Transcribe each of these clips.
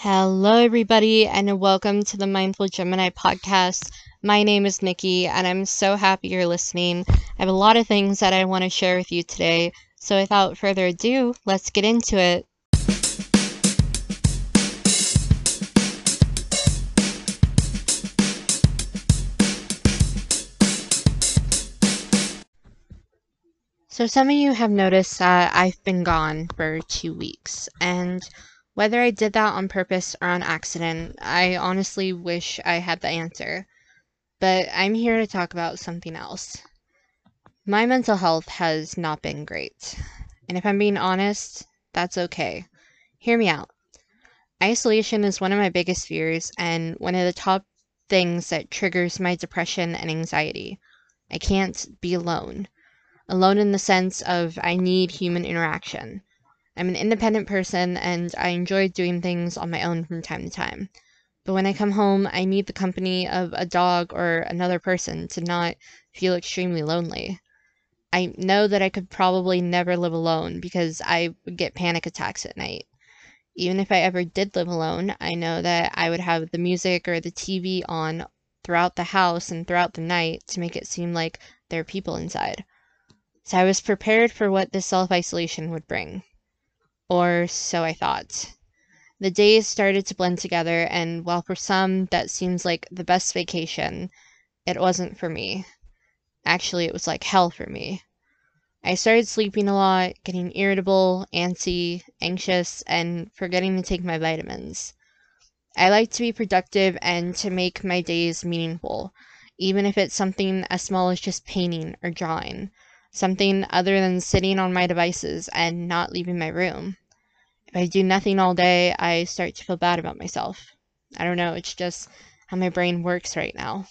Hello, everybody, and welcome to the Mindful Gemini podcast. My name is Nikki, and I'm so happy you're listening. I have a lot of things that I want to share with you today. So, without further ado, let's get into it. So, some of you have noticed that I've been gone for two weeks, and whether I did that on purpose or on accident, I honestly wish I had the answer. But I'm here to talk about something else. My mental health has not been great. And if I'm being honest, that's okay. Hear me out. Isolation is one of my biggest fears and one of the top things that triggers my depression and anxiety. I can't be alone. Alone in the sense of I need human interaction. I'm an independent person and I enjoy doing things on my own from time to time. But when I come home, I need the company of a dog or another person to not feel extremely lonely. I know that I could probably never live alone because I would get panic attacks at night. Even if I ever did live alone, I know that I would have the music or the TV on throughout the house and throughout the night to make it seem like there are people inside. So I was prepared for what this self isolation would bring. Or so I thought. The days started to blend together, and while for some that seems like the best vacation, it wasn't for me. Actually, it was like hell for me. I started sleeping a lot, getting irritable, antsy, anxious, and forgetting to take my vitamins. I like to be productive and to make my days meaningful, even if it's something as small as just painting or drawing something other than sitting on my devices and not leaving my room. If I do nothing all day, I start to feel bad about myself. I don't know, it's just how my brain works right now.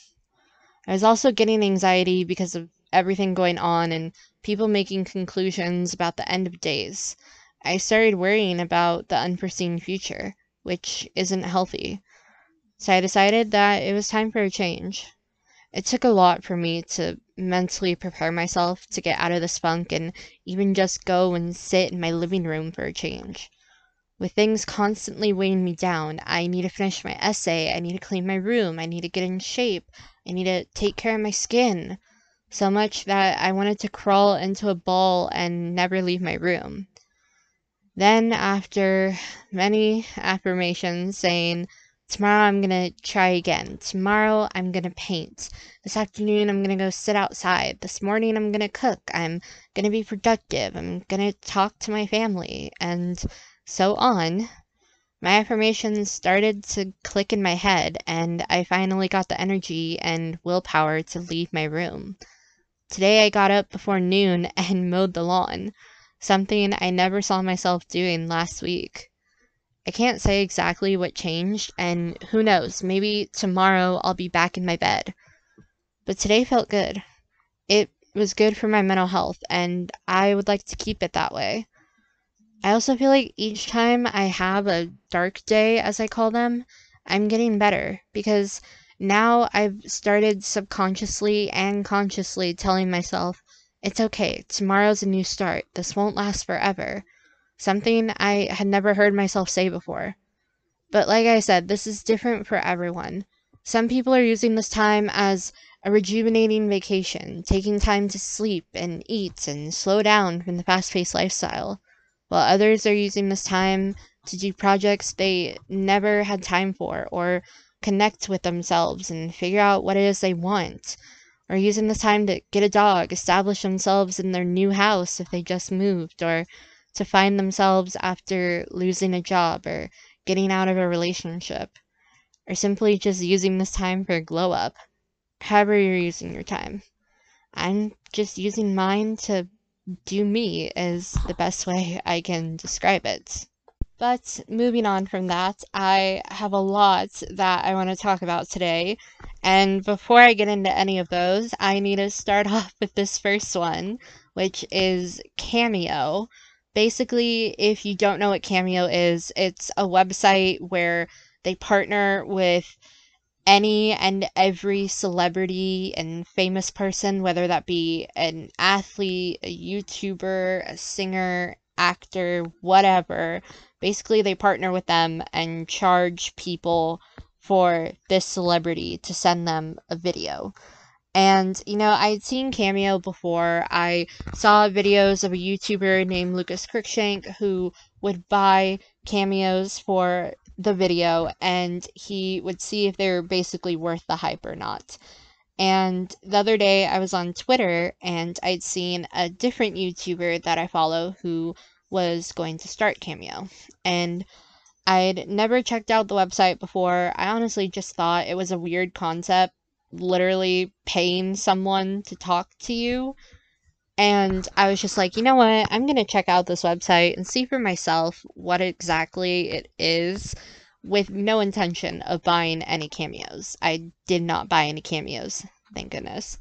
I was also getting anxiety because of everything going on and people making conclusions about the end of days. I started worrying about the unforeseen future, which isn't healthy. So I decided that it was time for a change. It took a lot for me to mentally prepare myself to get out of this funk and even just go and sit in my living room for a change. With things constantly weighing me down, I need to finish my essay, I need to clean my room, I need to get in shape, I need to take care of my skin. So much that I wanted to crawl into a ball and never leave my room. Then, after many affirmations saying, Tomorrow I'm gonna try again. Tomorrow I'm gonna paint. This afternoon I'm gonna go sit outside. This morning I'm gonna cook. I'm gonna be productive. I'm gonna talk to my family. And so on. My affirmations started to click in my head, and I finally got the energy and willpower to leave my room. Today I got up before noon and mowed the lawn, something I never saw myself doing last week. I can't say exactly what changed, and who knows, maybe tomorrow I'll be back in my bed. But today felt good. It was good for my mental health, and I would like to keep it that way. I also feel like each time I have a dark day, as I call them, I'm getting better because now I've started subconsciously and consciously telling myself, it's okay, tomorrow's a new start, this won't last forever something I had never heard myself say before. But like I said, this is different for everyone. Some people are using this time as a rejuvenating vacation, taking time to sleep and eat and slow down from the fast paced lifestyle, while others are using this time to do projects they never had time for or connect with themselves and figure out what it is they want, or using this time to get a dog, establish themselves in their new house if they just moved, or to find themselves after losing a job or getting out of a relationship, or simply just using this time for a glow up. However, you're using your time. I'm just using mine to do me, is the best way I can describe it. But moving on from that, I have a lot that I want to talk about today. And before I get into any of those, I need to start off with this first one, which is Cameo. Basically, if you don't know what Cameo is, it's a website where they partner with any and every celebrity and famous person, whether that be an athlete, a YouTuber, a singer, actor, whatever. Basically, they partner with them and charge people for this celebrity to send them a video. And, you know, I had seen Cameo before. I saw videos of a YouTuber named Lucas Cruikshank who would buy cameos for the video and he would see if they were basically worth the hype or not. And the other day I was on Twitter and I'd seen a different YouTuber that I follow who was going to start Cameo. And I'd never checked out the website before. I honestly just thought it was a weird concept literally paying someone to talk to you. And I was just like, you know what? I'm going to check out this website and see for myself what exactly it is with no intention of buying any cameos. I did not buy any cameos, thank goodness.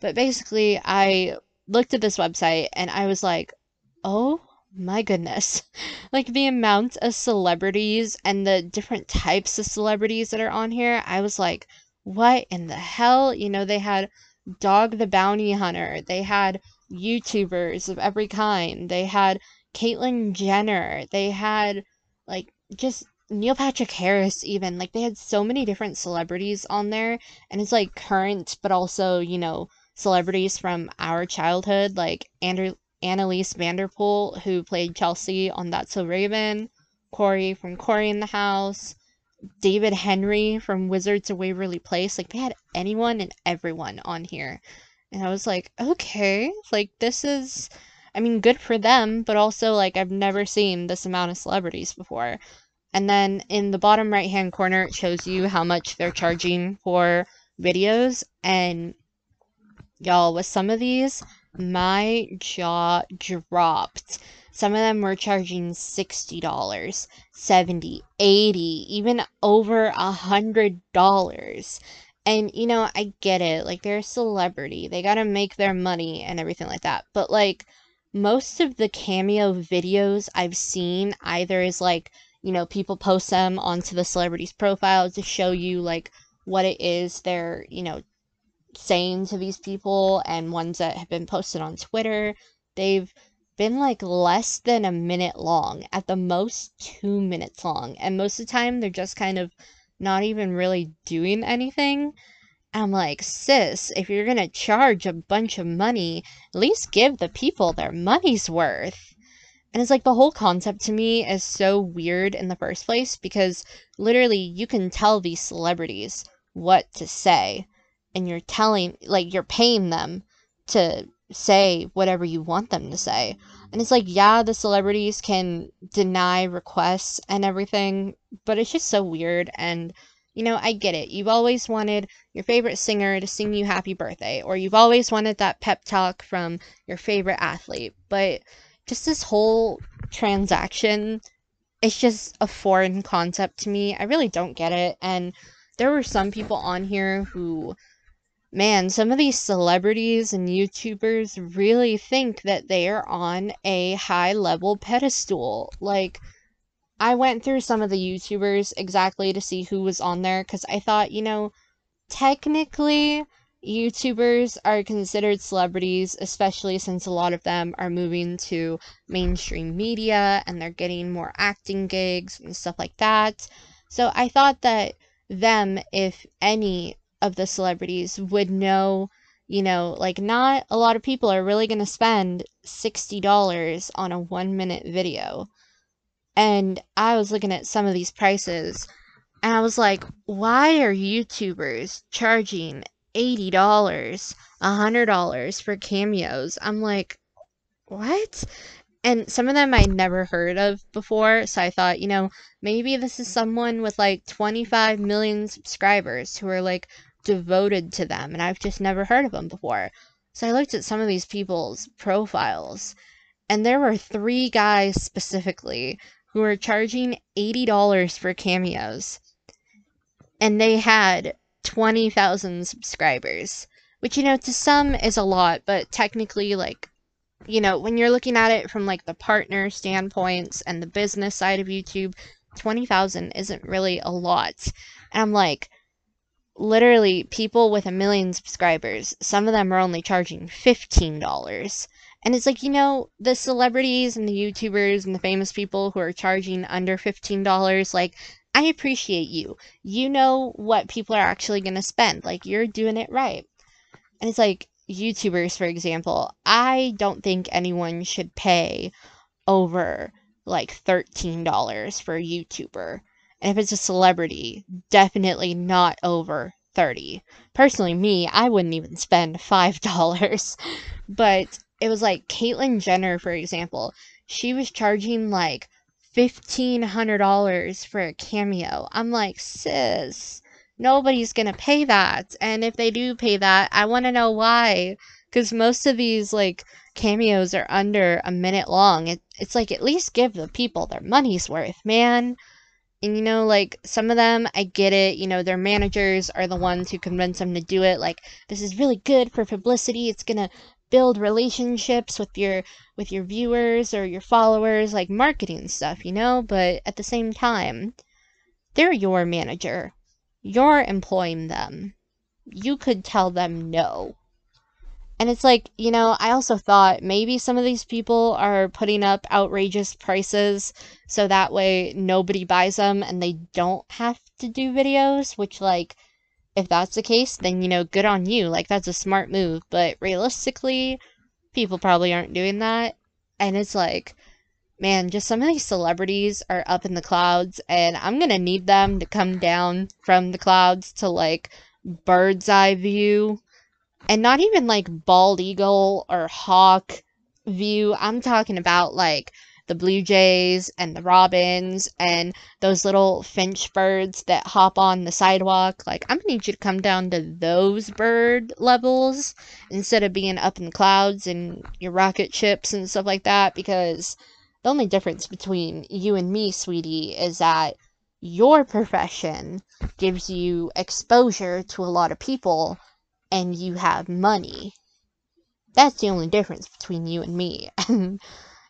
But basically, I looked at this website and I was like, oh my goodness. Like the amount of celebrities and the different types of celebrities that are on here, I was like, what in the hell? You know, they had Dog the Bounty Hunter, they had YouTubers of every kind, they had Caitlyn Jenner, they had like just Neil Patrick Harris, even. Like, they had so many different celebrities on there, and it's like current, but also, you know, celebrities from our childhood, like Andrew. Anneliese van der Pol, who played Chelsea on That's So Raven, Cory from Cory in the House, David Henrie from Wizards of Waverly Place. Like they had anyone and everyone on here. And I was like, okay, like this is I mean, good for them, but also like I've never seen this amount of celebrities before. And then in the bottom right hand corner it shows you how much they're charging for videos and y'all with some of these my jaw dropped some of them were charging $60, $70, $80, even over a hundred dollars. And you know, I get it. Like they're a celebrity. They got to make their money and everything like that. But like most of the cameo videos I've seen either is like, you know, people post them onto the celebrity's profile to show you like what it is they're, you know, saying to these people and ones that have been posted on Twitter. They've been like less than a minute long, at the most two minutes long. And most of the time, they're just kind of not even really doing anything. I'm like, sis, if you're gonna charge a bunch of money, at least give the people their money's worth. And it's like the whole concept to me is so weird in the first place because literally you can tell these celebrities what to say and you're telling like you're paying them to say whatever you want them to say. And it's like, yeah, the celebrities can deny requests and everything, but it's just so weird. And, you know, I get it. You've always wanted your favorite singer to sing you happy birthday, or you've always wanted that pep talk from your favorite athlete. But just this whole transaction, it's just a foreign concept to me. I really don't get it. And there were some people on here who man, some of these celebrities and YouTubers really think that they are on a high level pedestal. Like, I went through some of the YouTubers exactly to see who was on there because I thought, you know, technically, YouTubers are considered celebrities, especially since a lot of them are moving to mainstream media and they're getting more acting gigs and stuff like that. So I thought that them, if any of the celebrities would know, you know, like not a lot of people are really going to spend $60 on a one minute video. And I was looking at some of these prices and I was like, why are YouTubers charging $80, $100 for cameos? I'm like, what? and some of them I never heard of before. So I thought, you know, maybe this is someone with like 25 million subscribers who are like devoted to them, and I've just never heard of them before. So I looked at some of these people's profiles, and there were three guys specifically who were charging $80 for cameos. And they had 20,000 subscribers, which, you know, to some is a lot, but technically, like, you know, when you're looking at it from like the partner standpoints and the business side of YouTube, 20,000 isn't really a lot. And I'm like, literally people with a million subscribers, some of them are only charging $15. And it's like, you know, the celebrities and the YouTubers and the famous people who are charging under $15, like, I appreciate you. You know what people are actually going to spend. Like, you're doing it right. And it's like, YouTubers, for example, I don't think anyone should pay over like $13 for a YouTuber. And if it's a celebrity, definitely not over 30. Personally, me, I wouldn't even spend $5. But it was like Caitlyn Jenner, for example. She was charging like $1,500 for a cameo. I'm like, sis, nobody's gonna pay that. And if they do pay that, I wanna know why. Because most of these, like, cameos are under a minute long. It, it's like, at least give the people their money's worth, man. And you know, like some of them, I get it. You know, their managers are the ones who convince them to do it. Like, this is really good for publicity. It's gonna build relationships with your with your viewers or your followers, like marketing stuff, you know. But at the same time, they're your manager. You're employing them. You could tell them no. And it's like, you know, I also thought maybe some of these people are putting up outrageous prices so that way nobody buys them and they don't have to do videos, which, like, if that's the case, then, you know, good on you. Like, that's a smart move. But realistically, people probably aren't doing that. And it's like, man, just some of these celebrities are up in the clouds, and I'm gonna need them to come down from the clouds to, like, bird's eye view and not even like bald eagle or hawk view. I'm talking about like the blue jays and the robins and those little finch birds that hop on the sidewalk. Like, I'm gonna need you to come down to those bird levels instead of being up in the clouds and your rocket ships and stuff like that because the only difference between you and me, sweetie, is that your profession gives you exposure to a lot of people and you have money. That's the only difference between you and me.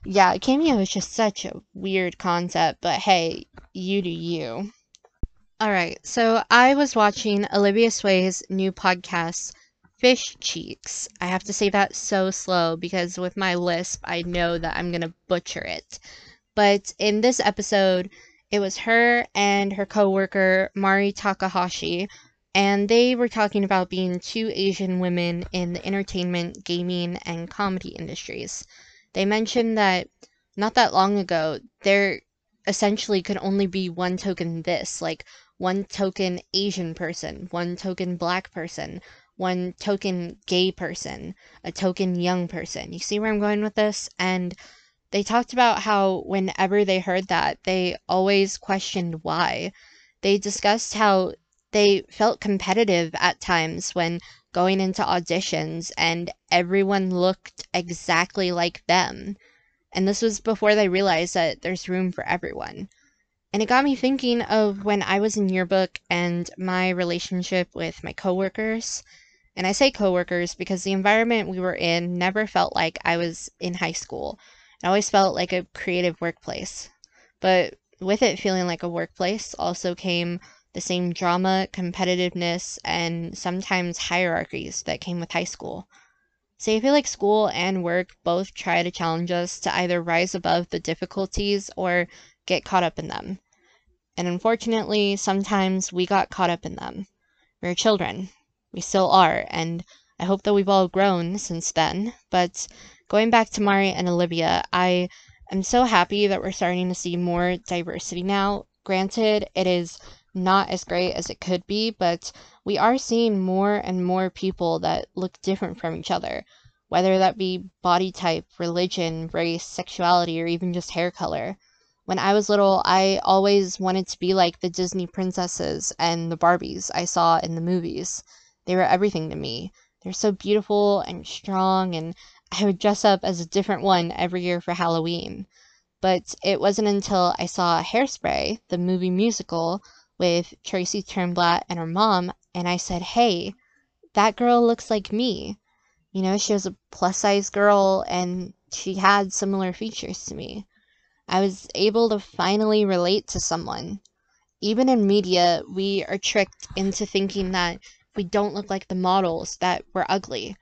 Yeah, Cameo is just such a weird concept, but hey, you do you. Alright, so I was watching Olivia Sui's new podcast, Fish Cheeks. I have to say that so slow because with my lisp, I know that I'm gonna butcher it. But in this episode, it was her and her coworker, Mari Takahashi, and they were talking about being two Asian women in the entertainment, gaming, and comedy industries. They mentioned that not that long ago, there essentially could only be one token this, like one token Asian person, one token black person, one token gay person, a token young person. You see where I'm going with this? And they talked about how whenever they heard that, they always questioned why. They discussed how they felt competitive at times when going into auditions and everyone looked exactly like them. And this was before they realized that there's room for everyone. And it got me thinking of when I was in yearbook and my relationship with my coworkers. And I say coworkers because the environment we were in never felt like I was in high school. It always felt like a creative workplace. But with it feeling like a workplace also came the same drama, competitiveness, and sometimes hierarchies that came with high school. So I feel like school and work both try to challenge us to either rise above the difficulties or get caught up in them. And unfortunately, sometimes we got caught up in them. We are children. We still are, and I hope that we've all grown since then. But going back to Mari and Olivia, I am so happy that we're starting to see more diversity now. Granted, it is not as great as it could be, but we are seeing more and more people that look different from each other, whether that be body type, religion, race, sexuality, or even just hair color. When I was little, I always wanted to be like the Disney princesses and the Barbies I saw in the movies. They were everything to me. They're so beautiful and strong, and I would dress up as a different one every year for Halloween. But it wasn't until I saw Hairspray, the movie musical, with Tracy Turnblad and her mom, and I said, hey, that girl looks like me. You know, she was a plus size girl and she had similar features to me. I was able to finally relate to someone. Even in media, we are tricked into thinking that we don't look like the models, that we're ugly.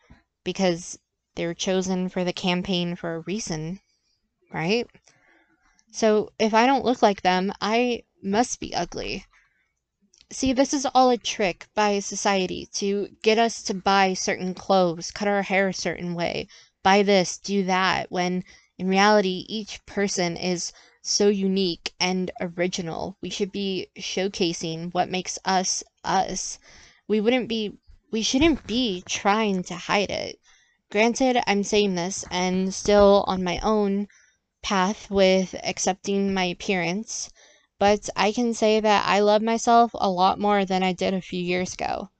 Because They were chosen for the campaign for a reason, right? So if I don't look like them, I must be ugly. See, this is all a trick by society to get us to buy certain clothes, cut our hair a certain way, buy this, do that, when in reality, each person is so unique and original. We should be showcasing what makes us us. We wouldn't be, we shouldn't be trying to hide it. Granted, I'm saying this and still on my own path with accepting my appearance, but I can say that I love myself a lot more than I did a few years ago.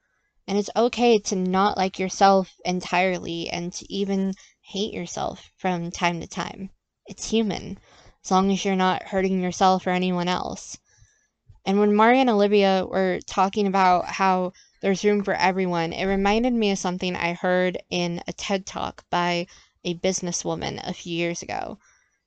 And it's okay to not like yourself entirely and to even hate yourself from time to time. It's human, as long as you're not hurting yourself or anyone else. And when Maria and Olivia were talking about how there's room for everyone, it reminded me of something I heard in a TED talk by a businesswoman a few years ago.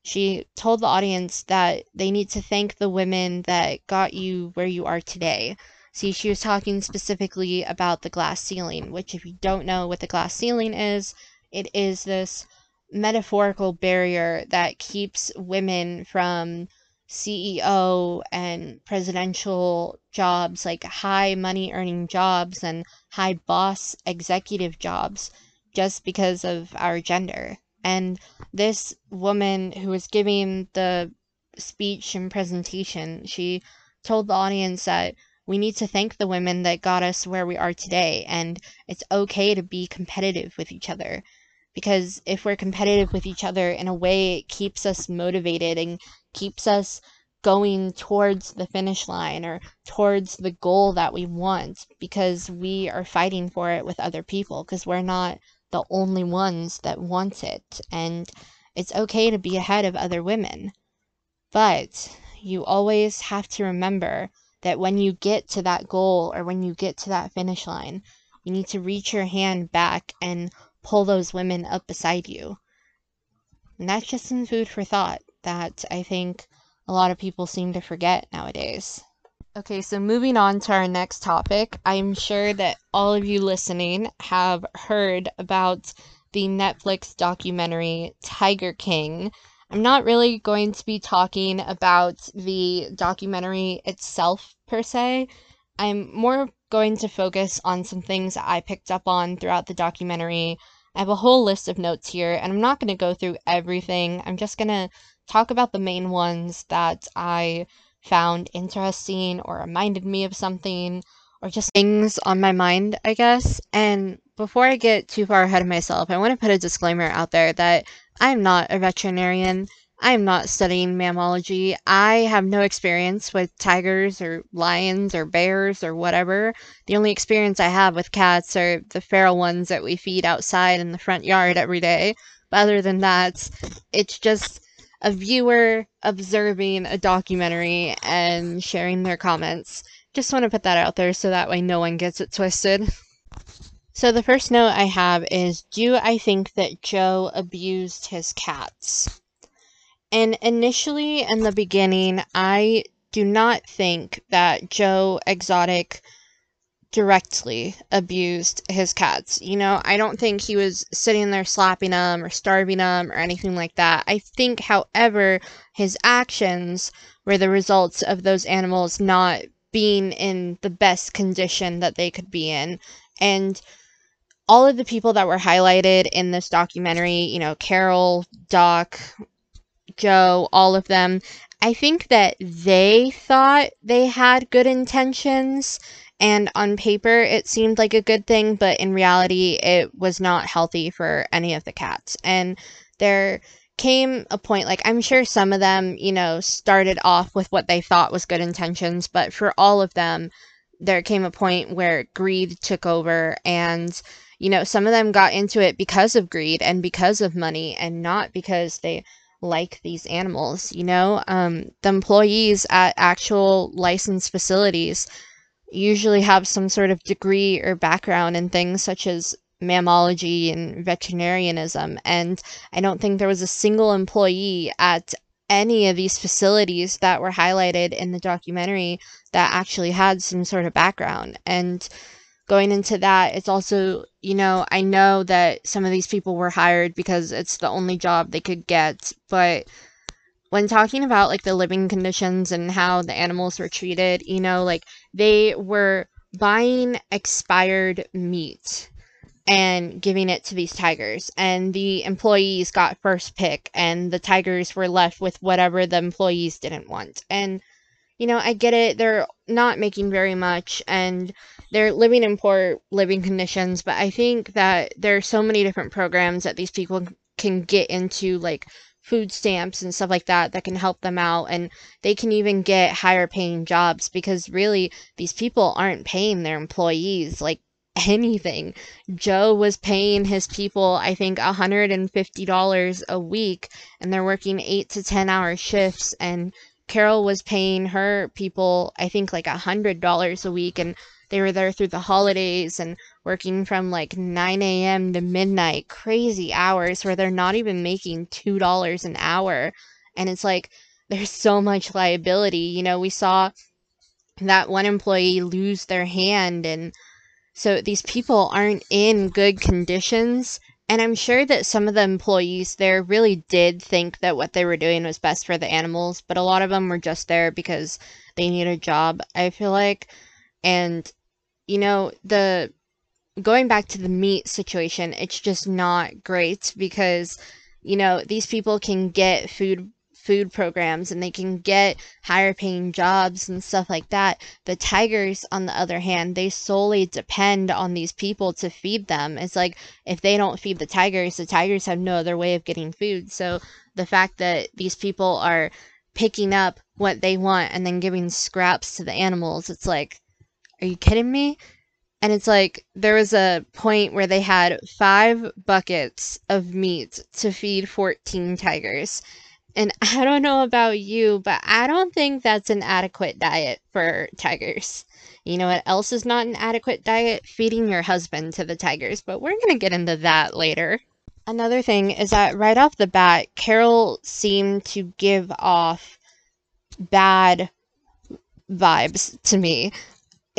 She told the audience that they need to thank the women that got you where you are today. See, she was talking specifically about the glass ceiling, which, if you don't know what the glass ceiling is, it is this metaphorical barrier that keeps women from CEO and presidential jobs, like high money earning jobs and high boss executive jobs, just because of our gender. And this woman who was giving the speech and presentation, she told the audience that we need to thank the women that got us where we are today, and it's okay to be competitive with each other. Because if we're competitive with each other in a way, it keeps us motivated and keeps us going towards the finish line or towards the goal that we want because we are fighting for it with other people because we're not the only ones that want it, and it's okay to be ahead of other women. But you always have to remember that when you get to that goal or when you get to that finish line, you need to reach your hand back and pull those women up beside you. And that's just some food for thought that I think a lot of people seem to forget nowadays. Okay, so moving on to our next topic, I'm sure that all of you listening have heard about the Netflix documentary Tiger King. I'm not really going to be talking about the documentary itself per se. I'm more going to focus on some things I picked up on throughout the documentary. I have a whole list of notes here, and I'm not going to go through everything. I'm just going to talk about the main ones that I found interesting or reminded me of something or just things on my mind, I guess. And before I get too far ahead of myself, I want to put a disclaimer out there that I'm not a veterinarian. I am not studying mammalogy. I have no experience with tigers or lions or bears or whatever. The only experience I have with cats are the feral ones that we feed outside in the front yard every day. But other than that, it's just a viewer observing a documentary and sharing their comments. Just want to put that out there so that way no one gets it twisted. So the first note I have is Do I think that Joe abused his cats? And initially, in the beginning, I do not think that Joe Exotic directly abused his cats. You know, I don't think he was sitting there slapping them or starving them or anything like that. I think, however, his actions were the results of those animals not being in the best condition that they could be in. And all of the people that were highlighted in this documentary, you know, Carol, Doc, Joe, all of them, I think that they thought they had good intentions and on paper, it seemed like a good thing, but in reality, it was not healthy for any of the cats. And there came a point, like, I'm sure some of them, you know, started off with what they thought was good intentions, but for all of them, there came a point where greed took over and you know some of them got into it because of greed and because of money and not because they like these animals you know um, the employees at actual licensed facilities usually have some sort of degree or background in things such as mammalogy and veterinarianism. And I don't think there was a single employee at any of these facilities that were highlighted in the documentary that actually had some sort of background. And going into that, it's also, you know, I know that some of these people were hired because it's the only job they could get, but when talking about like the living conditions and how the animals were treated, you know, like they were buying expired meat and giving it to these tigers. And the employees got first pick and the tigers were left with whatever the employees didn't want. And you know i get it they're not making very much and they're living in poor living conditions but i think that there are so many different programs that these people can get into like food stamps and stuff like that that can help them out and they can even get higher paying jobs because really these people aren't paying their employees like anything. Joe was paying his people, I think, $150 a week, and they're working eight to 10 hour shifts. And Carol was paying her people, I think, like $100 a week, and they were there through the holidays and working from like 9 a.m. to midnight, crazy hours where they're not even making $2 an hour. And it's like, there's so much liability. You know, we saw that one employee lose their hand and so these people aren't in good conditions. And I'm sure that some of the employees there really did think that what they were doing was best for the animals, but a lot of them were just there because they need a job, I feel like. And, you know, the going back to the meat situation, it's just not great because, you know, these people can get food food programs and they can get higher paying jobs and stuff like that. The tigers, on the other hand, they solely depend on these people to feed them. It's like if they don't feed the tigers, the tigers have no other way of getting food. So the fact that these people are picking up what they want and then giving scraps to the animals, it's like, are you kidding me? And it's like there was a point where they had five buckets of meat to feed 14 tigers. And I don't know about you, but I don't think that's an adequate diet for tigers. You know what else is not an adequate diet? Feeding your husband to the tigers, but we're going to get into that later. Another thing is that right off the bat, Carol seemed to give off bad vibes to me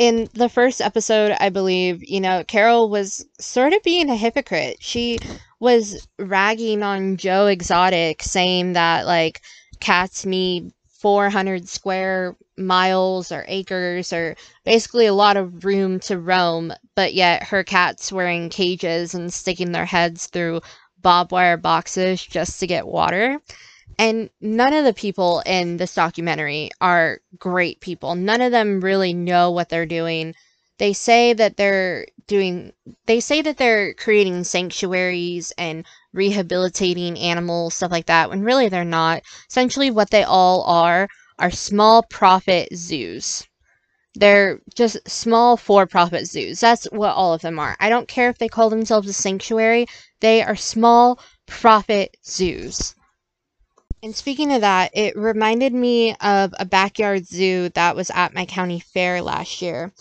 in the first episode, I believe, you know, Carol was sort of being a hypocrite. She was ragging on Joe Exotic, saying that, like, cats need 400 square miles or acres or basically a lot of room to roam, but yet her cats were in cages and sticking their heads through barbed wire boxes just to get water. And none of the people in this documentary are great people. None of them really know what they're doing. They say that they're doing, they say that they're creating sanctuaries and rehabilitating animals, stuff like that, when really they're not. Essentially, what they all are are small profit zoos. They're just small for profit zoos. That's what all of them are. I don't care if they call themselves a sanctuary, they are small profit zoos. And speaking of that, it reminded me of a backyard zoo that was at my county fair last year.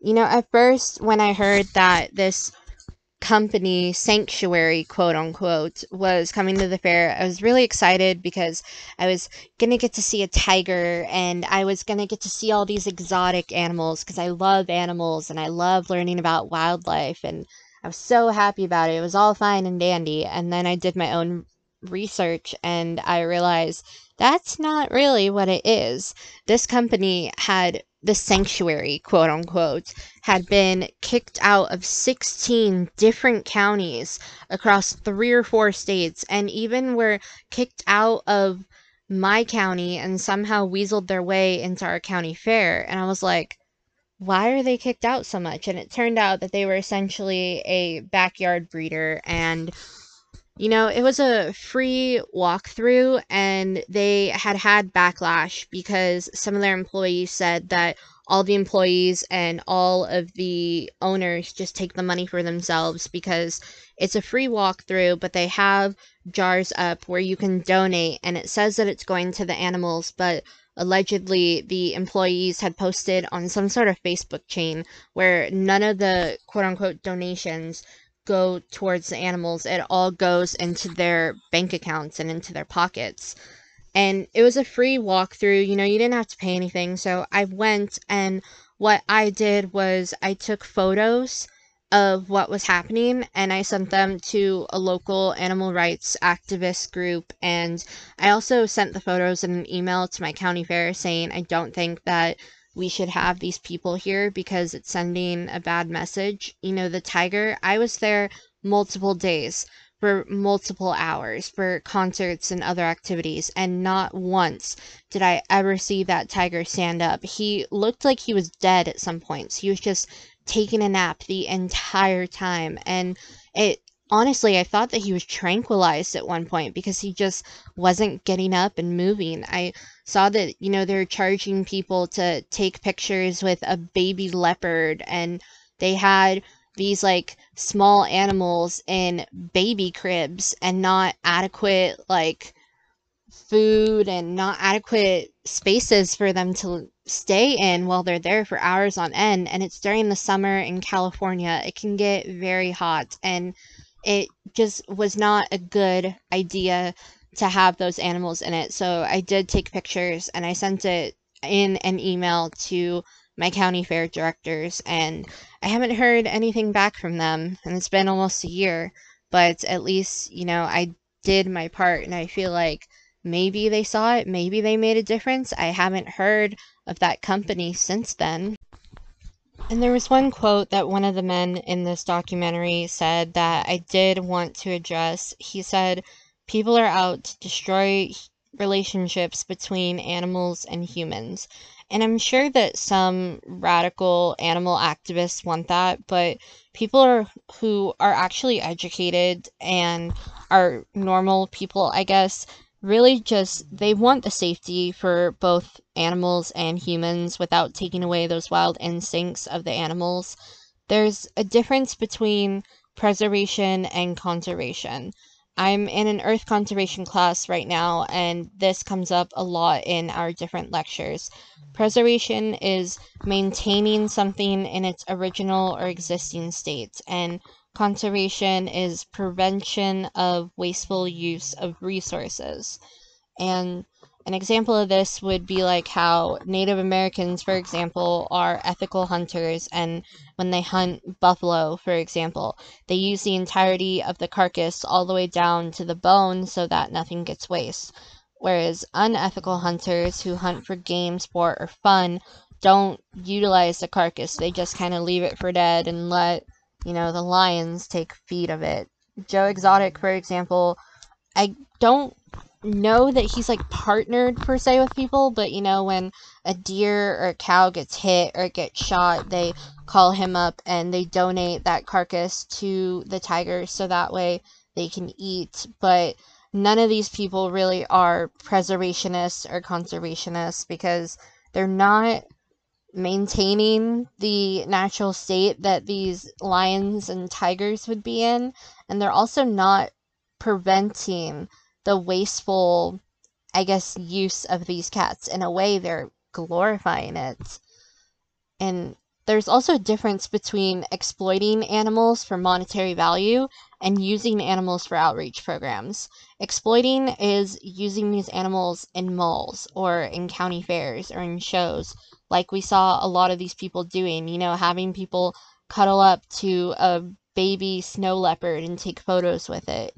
You know, at first, when I heard that this company, Sanctuary, quote unquote, was coming to the fair, I was really excited because I was going to get to see a tiger and I was going to get to see all these exotic animals because I love animals and I love learning about wildlife. And I was so happy about it. It was all fine and dandy. And then I did my own research and I realized that's not really what it is. This company had the sanctuary, quote unquote, had been kicked out of 16 different counties across three or four states, and even were kicked out of my county and somehow weaseled their way into our county fair. And I was like, why are they kicked out so much? And it turned out that they were essentially a backyard breeder and you know, it was a free walkthrough and they had had backlash because some of their employees said that all the employees and all of the owners just take the money for themselves because it's a free walkthrough, but they have jars up where you can donate and it says that it's going to the animals, but allegedly the employees had posted on some sort of Facebook chain where none of the quote unquote donations go towards the animals. It all goes into their bank accounts and into their pockets. And it was a free walkthrough, you know, you didn't have to pay anything. So I went, and what I did was I took photos of what was happening and I sent them to a local animal rights activist group and I also sent the photos in an email to my county fair saying I don't think that we should have these people here because it's sending a bad message. You know, the tiger, I was there multiple days for multiple hours for concerts and other activities, and not once did I ever see that tiger stand up. He looked like he was dead at some points. He was just taking a nap the entire time, and it honestly, I thought that he was tranquilized at one point because he just wasn't getting up and moving. I saw that, you know, they're charging people to take pictures with a baby leopard and they had these like small animals in baby cribs and not adequate like food and not adequate spaces for them to stay in while they're there for hours on end. And it's during the summer in California. It can get very hot and it just was not a good idea to have those animals in it. So I did take pictures and I sent it in an email to my county fair directors and I haven't heard anything back from them and it's been almost a year, but at least, you know, I did my part and I feel like maybe they saw it, maybe they made a difference. I haven't heard of that company since then. And there was one quote that one of the men in this documentary said that I did want to address. He said, People are out to destroy relationships between animals and humans. And I'm sure that some radical animal activists want that, but people are who are actually educated and are normal people, I guess, really just they want the safety for both animals and humans without taking away those wild instincts of the animals. There's a difference between preservation and conservation. I'm in an earth conservation class right now, and this comes up a lot in our different lectures. Preservation is maintaining something in its original or existing state, and Conservation is prevention of wasteful use of resources. And an example of this would be like how Native Americans, for example, are ethical hunters, and when they hunt buffalo, for example, they use the entirety of the carcass all the way down to the bone so that nothing gets waste. Whereas unethical hunters who hunt for game, sport, or fun don't utilize the carcass, they just kind of leave it for dead and let you know, the lions take feed of it. Joe Exotic, for example, I don't know that he's like partnered per se with people, but you know, when a deer or a cow gets hit or gets shot, they call him up and they donate that carcass to the tigers so that way they can eat. But none of these people really are preservationists or conservationists because they're not maintaining the natural state that these lions and tigers would be in, and they're also not preventing the wasteful, I guess, use of these cats. In a way, they're glorifying it. And there's also a difference between exploiting animals for monetary value and using animals for outreach programs. Exploiting is using these animals in malls or in county fairs or in shows like we saw a lot of these people doing, you know, having people cuddle up to a baby snow leopard and take photos with it.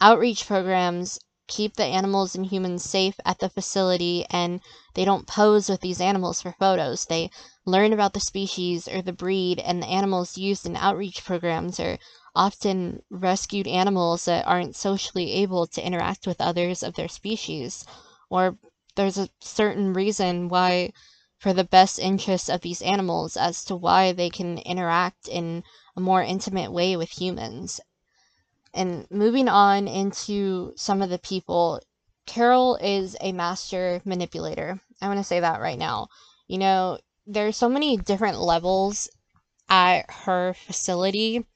Outreach programs keep the animals and humans safe at the facility and they don't pose with these animals for photos. They learn about the species or the breed, and the animals used in outreach programs are often rescued animals that aren't socially able to interact with others of their species. Or there's a certain reason why for the best interests of these animals as to why they can interact in a more intimate way with humans. And moving on into some of the people, Carol is a master manipulator. I want to say that right now. You know, there's so many different levels at her facility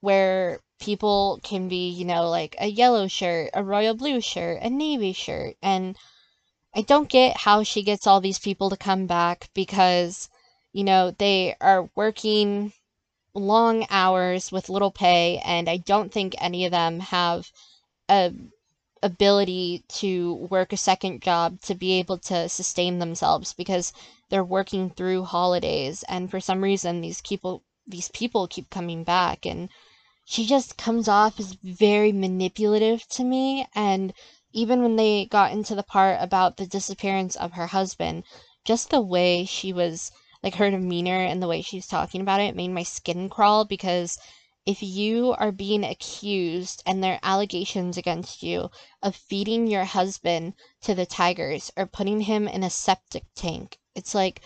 where people can be, you know, like a yellow shirt, a royal blue shirt, a navy shirt, and I don't get how she gets all these people to come back because, you know, they are working long hours with little pay, and I don't think any of them have a ability to work a second job to be able to sustain themselves because they're working through holidays and for some reason these people these people keep coming back and she just comes off as very manipulative to me and even when they got into the part about the disappearance of her husband just the way she was like her demeanor and the way she was talking about it made my skin crawl because if you are being accused and there are allegations against you of feeding your husband to the tigers or putting him in a septic tank, it's like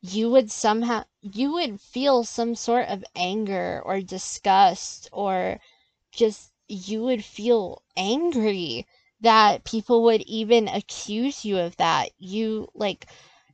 you would somehow you would feel some sort of anger or disgust or just you would feel angry that people would even accuse you of that. You like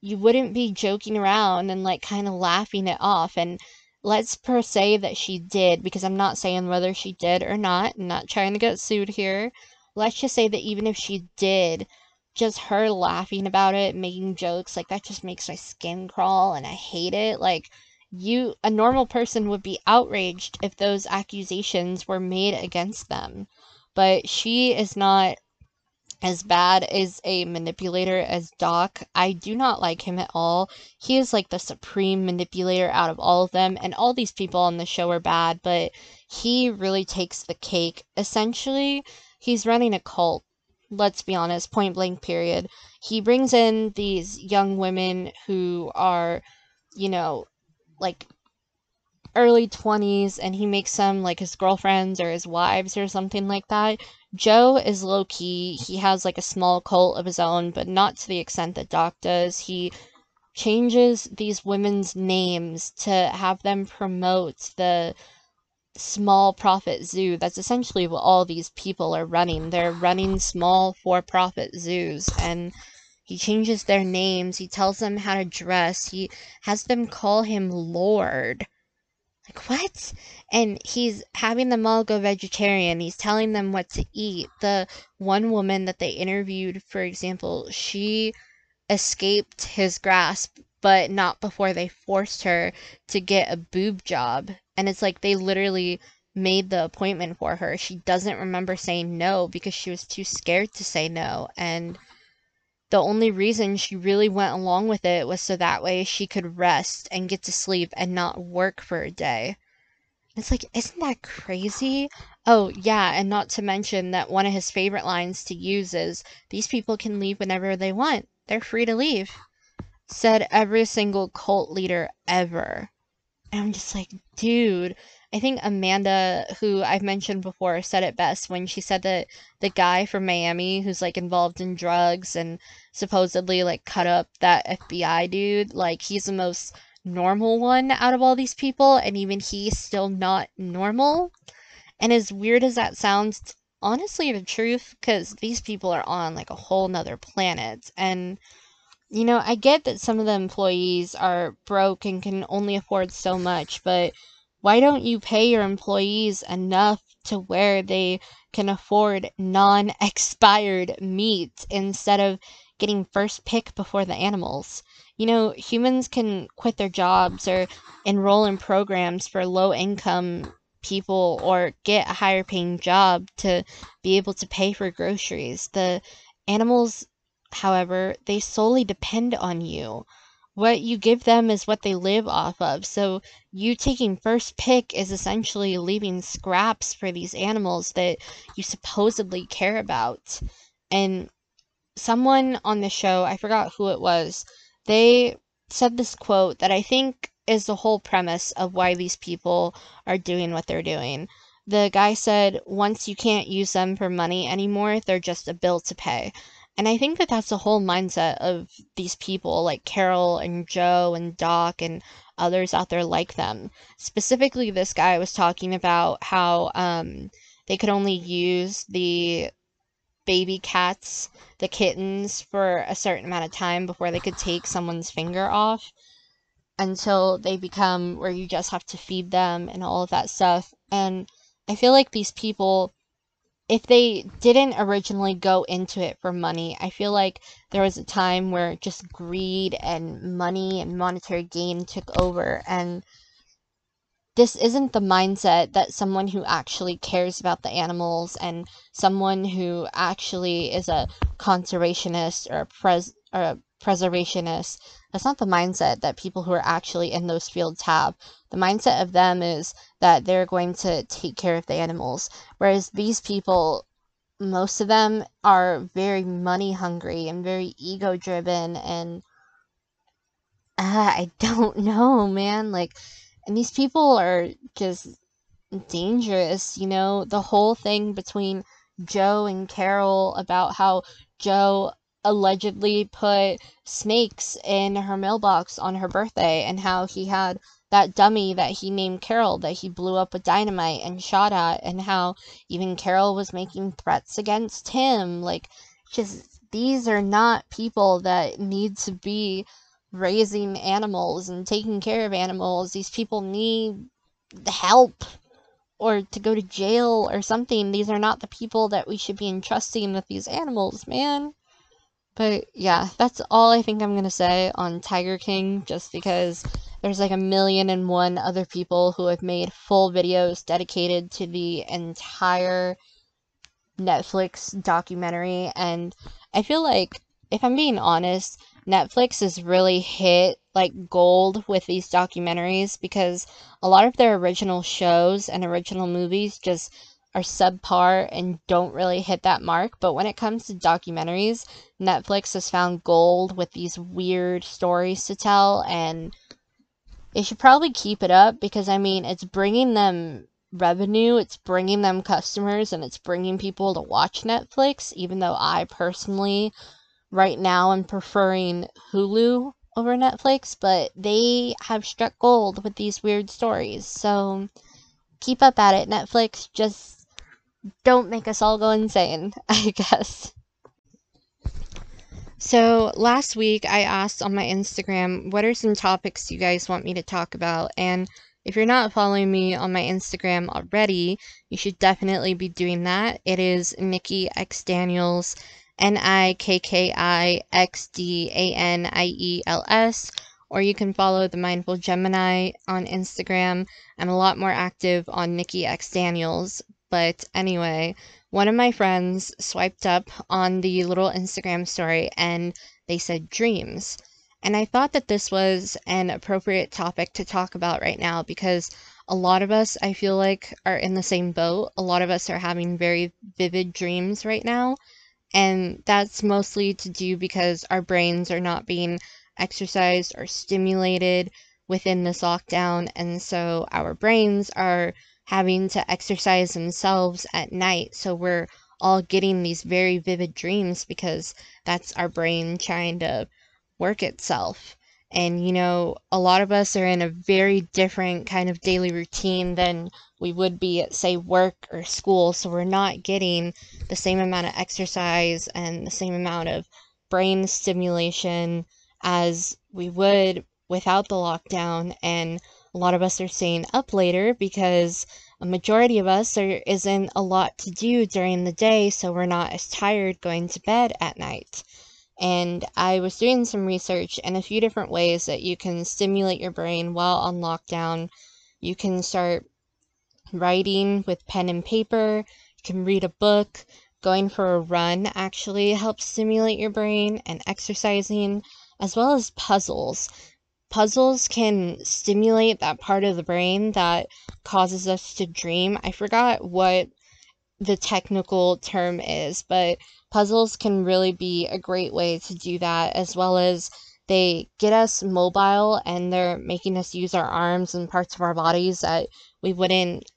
you wouldn't be joking around and like kind of laughing it off and let's per se that she did because I'm not saying whether she did or not. I'm not trying to get sued here. Let's just say that even if she did, just her laughing about it, making jokes, like that just makes my skin crawl and I hate it. Like you a normal person would be outraged if those accusations were made against them. But she is not as bad as a manipulator as Doc. I do not like him at all. He is like the supreme manipulator out of all of them, and all these people on the show are bad, but he really takes the cake. Essentially, he's running a cult let's be honest, point blank period. He brings in these young women who are, you know, like early 20s and he makes them like his girlfriends or his wives or something like that. Joe is low key. He has like a small cult of his own, but not to the extent that Doc does. He changes these women's names to have them promote the small profit zoo. That's essentially what all these people are running. They're running small for profit zoos and he changes their names. He tells them how to dress. He has them call him Lord. Like, what? And he's having them all go vegetarian. He's telling them what to eat. The one woman that they interviewed, for example, she escaped his grasp, but not before they forced her to get a boob job and it's like they literally made the appointment for her. She doesn't remember saying no because she was too scared to say no. And the only reason she really went along with it was so that way she could rest and get to sleep and not work for a day. It's like, isn't that crazy? Oh, yeah, and not to mention that one of his favorite lines to use is these people can leave whenever they want. They're free to leave. Said every single cult leader ever. And I'm just like, dude. I think Amanda, who I've mentioned before, said it best when she said that the guy from Miami who's like involved in drugs and supposedly like cut up that FBI dude, like he's the most normal one out of all these people, and even he's still not normal. And as weird as that sounds, honestly, the truth, because these people are on like a whole nother planet. And you know, I get that some of the employees are broke and can only afford so much, but why don't you pay your employees enough to where they can afford non expired meat instead of getting first pick before the animals? You know, humans can quit their jobs or enroll in programs for low income people or get a higher paying job to be able to pay for groceries. The animals however, they solely depend on you. What you give them is what they live off of. So, you taking first pick is essentially leaving scraps for these animals that you supposedly care about. And someone on the show, I forgot who it was, they said this quote that I think is the whole premise of why these people are doing what they're doing. The guy said, once you can't use them for money anymore, they're just a bill to pay. And I think that that's the whole mindset of these people like Carole and Joe and Doc and others out there like them. Specifically, this guy was talking about how um, they could only use the baby cats, the kittens, for a certain amount of time before they could take someone's finger off until they become where you just have to feed them and all of that stuff. And I feel like these people if they didn't originally go into it for money, I feel like there was a time where just greed and money and monetary gain took over. And this isn't the mindset that someone who actually cares about the animals and someone who actually is a conservationist or a pres or a preservationist That's not the mindset that people who are actually in those fields have. The mindset of them is that they're going to take care of the animals. Whereas these people, most of them are very money hungry and very ego driven and uh, I don't know, man. Like, and these people are just dangerous, you know? The whole thing between Joe and Carole about how Joe allegedly put snakes in her mailbox on her birthday and how he had that dummy that he named Carole that he blew up with dynamite and shot at and how even Carole was making threats against him like just these are not people that need to be raising animals and taking care of animals these people need help or to go to jail or something. These are not the people that we should be entrusting with these animals, man. But yeah, that's all I think I'm going to say on Tiger King just because there's like a million and one other people who have made full videos dedicated to the entire Netflix documentary. And I feel like if I'm being honest, Netflix has really hit like gold with these documentaries because a lot of their original shows and original movies just are subpar and don't really hit that mark. But when it comes to documentaries, Netflix has found gold with these weird stories to tell, and they should probably keep it up because I mean, it's bringing them revenue, it's bringing them customers, and it's bringing people to watch Netflix, even though I personally right now I'm preferring Hulu over Netflix, but they have struck gold with these weird stories. So keep up at it, Netflix. Just don't make us all go insane, I guess. So last week I asked on my Instagram, what are some topics you guys want me to talk about? And if you're not following me on my Instagram already, you should definitely be doing that. It is Nikki X Daniels N I K K I X D A N I E L S, or you can follow the Mindful Gemini on Instagram. I'm a lot more active on Nikki X Daniels. But anyway, one of my friends swiped up on the little Instagram story and they said dreams. And I thought that this was an appropriate topic to talk about right now because a lot of us, I feel like, are in the same boat. A lot of us are having very vivid dreams right now. And that's mostly to do because our brains are not being exercised or stimulated within this lockdown. And so our brains are having to exercise themselves at night. So we're all getting these very vivid dreams because that's our brain trying to work itself. And, you know, a lot of us are in a very different kind of daily routine than we would be at, say, work or school. So we're not getting the same amount of exercise and the same amount of brain stimulation as we would without the lockdown. And a lot of us are staying up later because a majority of us there isn't a lot to do during the day, so we're not as tired going to bed at night. And I was doing some research and a few different ways that you can stimulate your brain while on lockdown. You can start writing with pen and paper, you can read a book, going for a run actually helps stimulate your brain, and exercising, as well as puzzles. Puzzles can stimulate that part of the brain that causes us to dream. I forgot what the technical term is, but puzzles can really be a great way to do that, as well as they get us mobile and they're making us use our arms and parts of our bodies that we wouldn't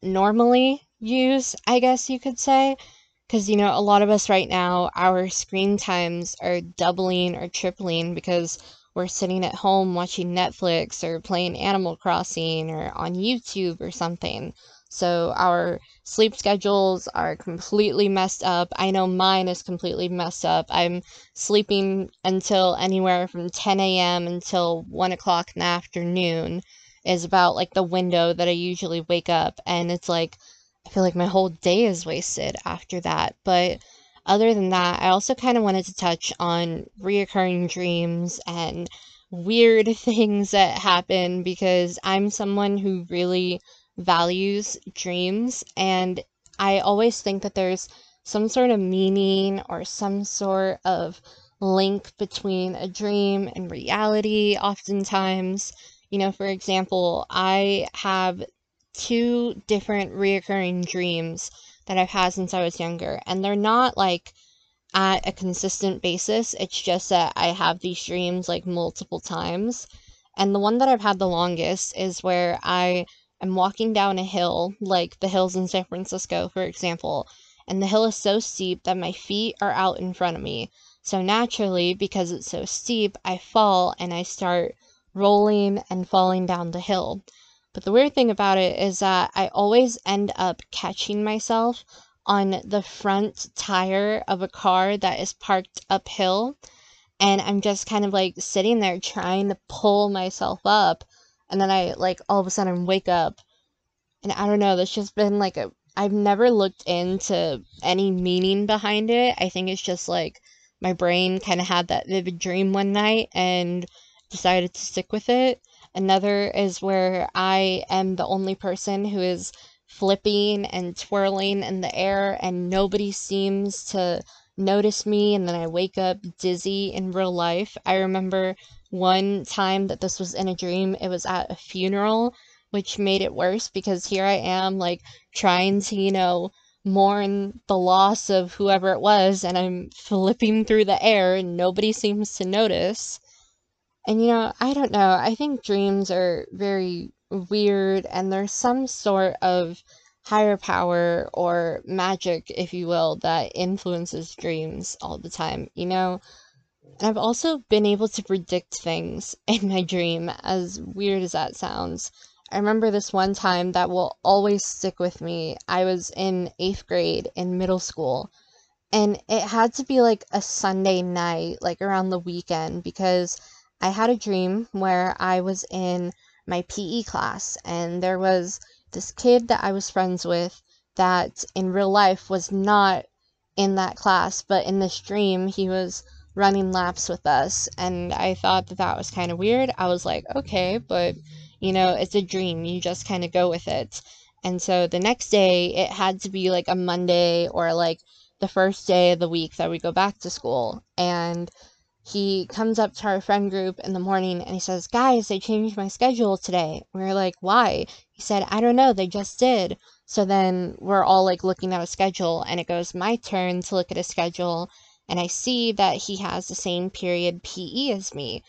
normally use, I guess you could say. Because, you know, a lot of us right now, our screen times are doubling or tripling because we're sitting at home watching Netflix or playing Animal Crossing or on YouTube or something. So our sleep schedules are completely messed up. I know mine is completely messed up. I'm sleeping until anywhere from 10 a.m. until 1 o'clock in the afternoon is about like the window that I usually wake up. And it's like, I feel like my whole day is wasted after that. But other than that, I also kind of wanted to touch on reoccurring dreams and weird things that happen because I'm someone who really values dreams and I always think that there's some sort of meaning or some sort of link between a dream and reality oftentimes. You know, for example, I have two different reoccurring dreams that I've had since I was younger, and they're not like at a consistent basis. It's just that I have these dreams like multiple times. And the one that I've had the longest is where I am walking down a hill, like the hills in San Francisco, for example, and the hill is so steep that my feet are out in front of me. So naturally, because it's so steep, I fall and I start rolling and falling down the hill. But the weird thing about it is that I always end up catching myself on the front tire of a car that is parked uphill. And I'm just kind of like sitting there trying to pull myself up. And then I like all of a sudden wake up. And I don't know, that's just been like a. I've never looked into any meaning behind it. I think it's just like my brain kind of had that vivid dream one night and decided to stick with it. Another is where I am the only person who is flipping and twirling in the air and nobody seems to notice me and then I wake up dizzy in real life. I remember one time that this was in a dream, it was at a funeral, which made it worse because here I am like trying to, you know, mourn the loss of whoever it was and I'm flipping through the air and nobody seems to notice. And you know, I don't know. I think dreams are very weird and there's some sort of higher power or magic, if you will, that influences dreams all the time, you know? And I've also been able to predict things in my dream, as weird as that sounds. I remember this one time that will always stick with me. I was in eighth grade in middle school, and it had to be like a Sunday night, like around the weekend, because I had a dream where I was in my PE class and there was this kid that I was friends with that in real life was not in that class, but in this dream he was running laps with us and I thought that that was kind of weird. I was like, okay, but you know, it's a dream. You just kind of go with it. And so the next day it had to be like a Monday or like the first day of the week that we go back to school. And he comes up to our friend group in the morning and he says, Guys, they changed my schedule today. We are like, Why? He said, I don't know, they just did. So then we're all like looking at a schedule and it goes my turn to look at a schedule and I see that he has the same period PE as me.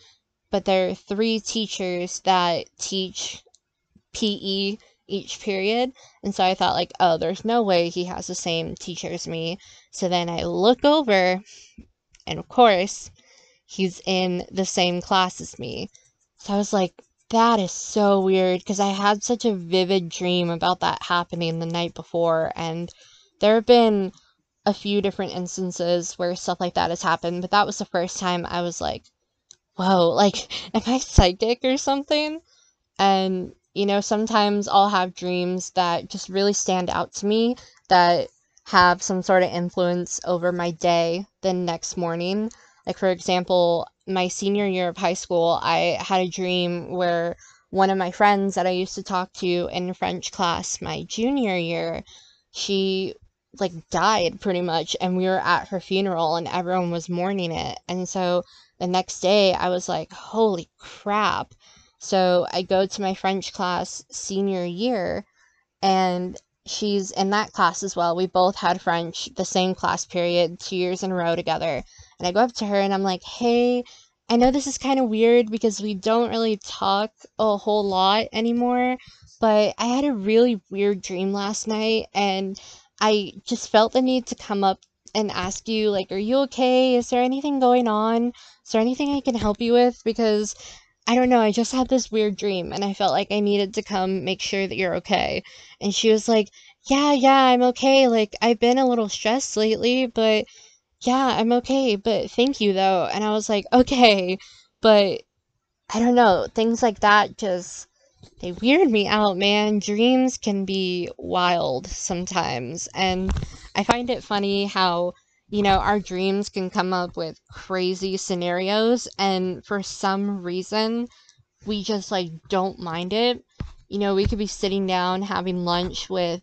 But there are three teachers that teach PE each period. And so I thought like, oh, there's no way he has the same teacher as me. So then I look over and of course he's in the same class as me. So I was like, that is so weird because I had such a vivid dream about that happening the night before. And there have been a few different instances where stuff like that has happened, but that was the first time I was like, whoa, like, am I psychic or something? And, you know, sometimes I'll have dreams that just really stand out to me that have some sort of influence over my day the next morning. Like, for example, my senior year of high school, I had a dream where one of my friends that I used to talk to in French class my junior year, she like died pretty much and we were at her funeral and everyone was mourning it. And so the next day I was like, "Holy crap." So I go to my French class senior year and she's in that class as well. We both had French the same class period 2 years in a row together and I go up to her and I'm like, hey, I know this is kind of weird because we don't really talk a whole lot anymore, but I had a really weird dream last night and I just felt the need to come up and ask you, like, are you okay? Is there anything going on? Is there anything I can help you with? Because I don't know, I just had this weird dream and I felt like I needed to come make sure that you're okay. And she was like, yeah, yeah, I'm okay. Like, I've been a little stressed lately, but yeah, I'm okay, but thank you though. And I was like, okay, but I don't know, things like that just they weird me out, man. Dreams can be wild sometimes, and I find it funny how you know, our dreams can come up with crazy scenarios, and for some reason, we just like don't mind it. You know, we could be sitting down having lunch with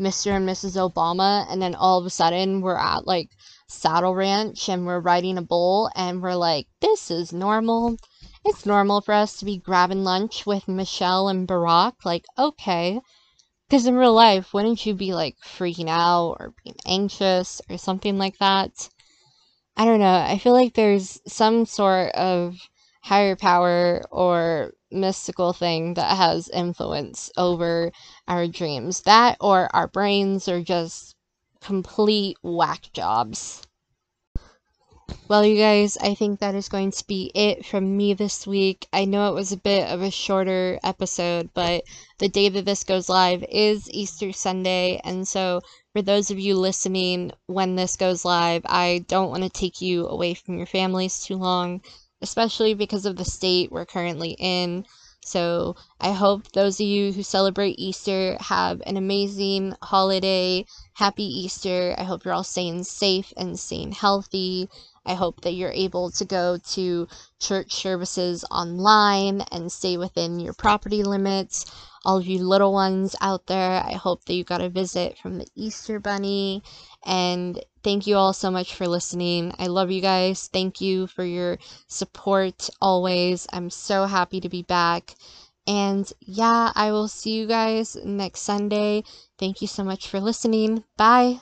Mr. and Mrs. Obama, and then all of a sudden we're at like Saddle Ranch and we're riding a bull and we're like, this is normal. It's normal for us to be grabbing lunch with Michelle and Barack. Like, okay. Because in real life, wouldn't you be like freaking out or being anxious or something like that? I don't know. I feel like there's some sort of higher power or mystical thing that has influence over our dreams. That or our brains are just complete whack jobs. Well, you guys, I think that is going to be it from me this week. I know it was a bit of a shorter episode, but the day that this goes live is Easter Sunday, and so for those of you listening when this goes live, I don't want to take you away from your families too long, especially because of the state we're currently in. So I hope those of you who celebrate Easter have an amazing holiday. Happy Easter. I hope you're all staying safe and staying healthy. I hope that you're able to go to church services online and stay within your property limits. All of you little ones out there, I hope that you got a visit from the Easter Bunny. And thank you all so much for listening. I love you guys. Thank you for your support always. I'm so happy to be back. And yeah, I will see you guys next Sunday. Thank you so much for listening. Bye.